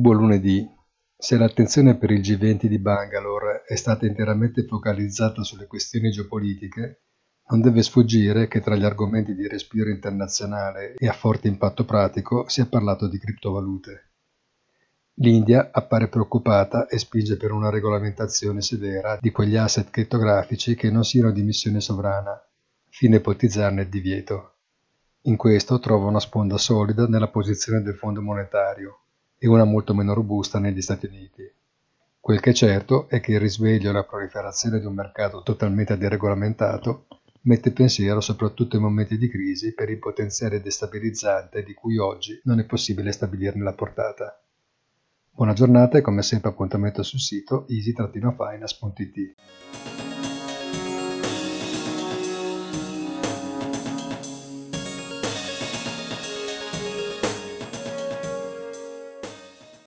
Buon lunedì. Se l'attenzione per il G20 di Bangalore è stata interamente focalizzata sulle questioni geopolitiche, non deve sfuggire che tra gli argomenti di respiro internazionale e a forte impatto pratico si è parlato di criptovalute. L'India appare preoccupata e spinge per una regolamentazione severa di quegli asset criptografici che non siano di missione sovrana, fino a ipotizzarne il divieto. In questo trova una sponda solida nella posizione del Fondo monetario e una molto meno robusta negli Stati Uniti. Quel che è certo è che il risveglio e la proliferazione di un mercato totalmente deregolamentato mette pensiero soprattutto in momenti di crisi per il potenziale destabilizzante di cui oggi non è possibile stabilirne la portata. Buona giornata e come sempre appuntamento sul sito easy-finance.it.